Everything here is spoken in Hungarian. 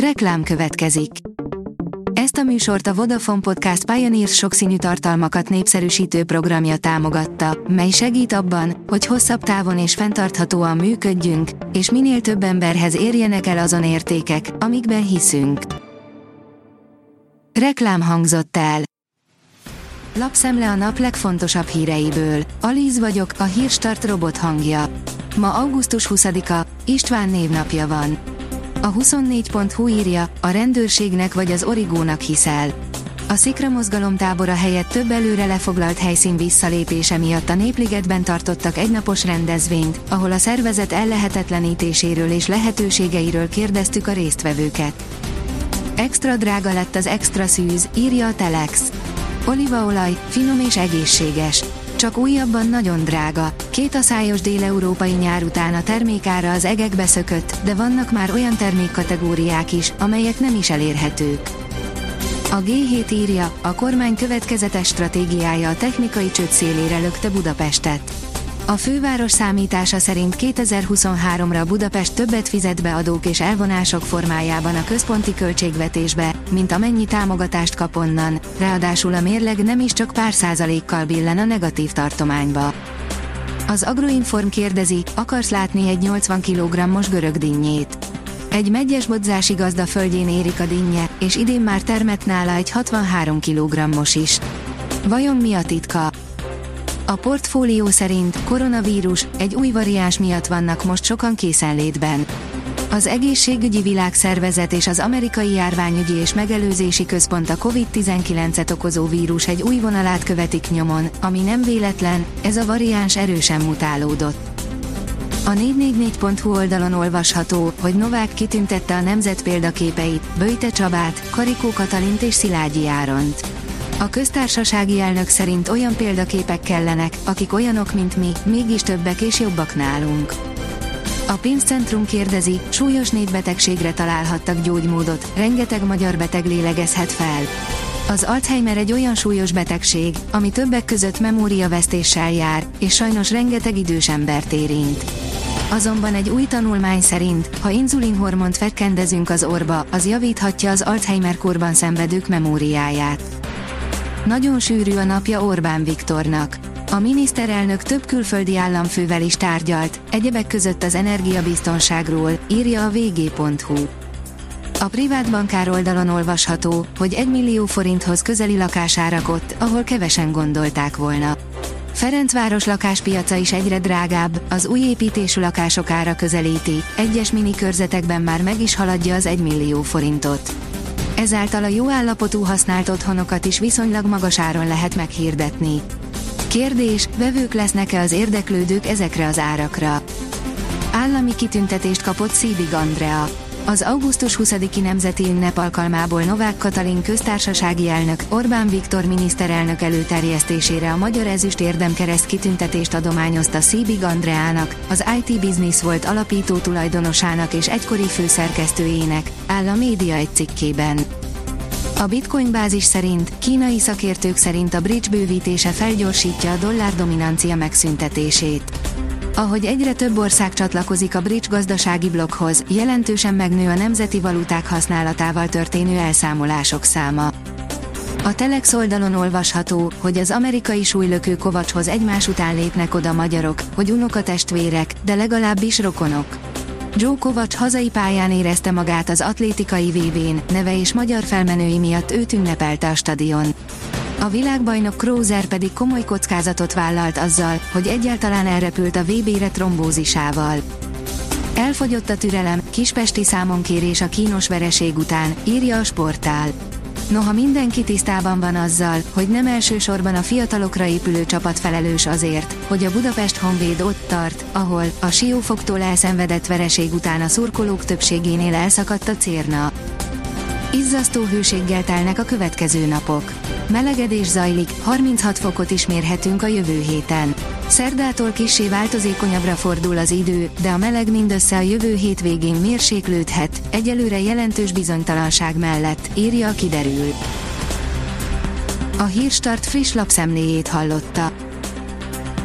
Reklám következik. Ezt a műsort a Vodafone Podcast Pioneers sokszínű tartalmakat népszerűsítő programja támogatta, mely segít abban, hogy hosszabb távon és fenntarthatóan működjünk, és minél több emberhez érjenek el azon értékek, amikben hiszünk. Reklám hangzott el. Lapszemle a nap legfontosabb híreiből. Alíz vagyok, a hírstart robot hangja. Ma augusztus 20-a, István névnapja van. A 24.hu írja, a rendőrségnek vagy az origónak hiszel. A Szikra mozgalom tábora helyett több előre lefoglalt helyszín visszalépése miatt a Népligetben tartottak egynapos rendezvényt, ahol a szervezet ellehetetlenítéséről és lehetőségeiről kérdeztük a résztvevőket. Extra drága lett az extra szűz, írja a Telex. Olívaolaj, finom és egészséges csak újabban nagyon drága. Két aszályos déleurópai nyár után a termékára az egekbe szökött, de vannak már olyan termékkategóriák is, amelyek nem is elérhetők. A G7 írja, a kormány következetes stratégiája a technikai csőd szélére lökte Budapestet. A főváros számítása szerint 2023-ra Budapest többet fizet be adók és elvonások formájában a központi költségvetésbe, mint amennyi támogatást kap onnan, ráadásul a mérleg nem is csak pár százalékkal billen a negatív tartományba. Az Agroinform kérdezi, akarsz látni egy 80 kg-os görög dinnyét. Egy megyes bodzási gazda földjén érik a dinnye, és idén már termett nála egy 63 kg-os is. Vajon mi a titka? A portfólió szerint koronavírus egy új variáns miatt vannak most sokan készenlétben. Az Egészségügyi Világszervezet és az Amerikai Járványügyi és Megelőzési Központ a COVID-19-et okozó vírus egy új vonalát követik nyomon, ami nem véletlen, ez a variáns erősen mutálódott. A 444.hu oldalon olvasható, hogy Novák kitüntette a nemzet példaképeit, Böjte Csabát, Karikó Katalint és Szilágyi Áront. A köztársasági elnök szerint olyan példaképek kellenek, akik olyanok, mint mi, mégis többek és jobbak nálunk. A pénzcentrum kérdezi, súlyos népbetegségre találhattak gyógymódot, rengeteg magyar beteg lélegezhet fel. Az Alzheimer egy olyan súlyos betegség, ami többek között memóriavesztéssel jár, és sajnos rengeteg idős embert érint. Azonban egy új tanulmány szerint, ha inzulinhormont fekkendezünk az orba, az javíthatja az Alzheimer korban szenvedők memóriáját. Nagyon sűrű a napja Orbán Viktornak. A miniszterelnök több külföldi államfővel is tárgyalt, egyebek között az energiabiztonságról, írja a vg.hu. A privát bankár oldalon olvasható, hogy 1 millió forinthoz közeli lakásárak ott, ahol kevesen gondolták volna. Ferencváros lakáspiaca is egyre drágább, az új építésű lakások ára közelíti, egyes mini körzetekben már meg is haladja az 1 millió forintot. Ezáltal a jó állapotú használt otthonokat is viszonylag magas áron lehet meghirdetni. Kérdés, vevők lesznek-e az érdeklődők ezekre az árakra? Állami kitüntetést kapott Szídig Andrea. Az augusztus 20-i nemzeti ünnep alkalmából Novák Katalin köztársasági elnök, Orbán Viktor miniszterelnök előterjesztésére a Magyar Ezüst Érdemkereszt kitüntetést adományozta Szíbig Andreának, az IT Business volt alapító tulajdonosának és egykori főszerkesztőjének, áll a média egy cikkében. A Bitcoin bázis szerint, kínai szakértők szerint a bridge bővítése felgyorsítja a dollár dominancia megszüntetését. Ahogy egyre több ország csatlakozik a bridge gazdasági blokkhoz, jelentősen megnő a nemzeti valuták használatával történő elszámolások száma. A Telex oldalon olvasható, hogy az amerikai súlylökő kovacshoz egymás után lépnek oda magyarok, hogy unokatestvérek, de legalábbis rokonok. Joe Kovacs hazai pályán érezte magát az atlétikai VB-n, neve és magyar felmenői miatt őt ünnepelte a stadion. A világbajnok Krauser pedig komoly kockázatot vállalt azzal, hogy egyáltalán elrepült a VB-re trombózisával. Elfogyott a türelem, kispesti számonkérés a kínos vereség után, írja a sportál. Noha mindenki tisztában van azzal, hogy nem elsősorban a fiatalokra épülő csapat felelős azért, hogy a Budapest Honvéd ott tart, ahol a siófoktól elszenvedett vereség után a szurkolók többségénél elszakadt a cérna. Izzasztó hőséggel telnek a következő napok. Melegedés zajlik, 36 fokot is mérhetünk a jövő héten. Szerdától kissé változékonyabbra fordul az idő, de a meleg mindössze a jövő hétvégén mérséklődhet, egyelőre jelentős bizonytalanság mellett, írja a kiderül. A Hírstart friss lapszemléjét hallotta.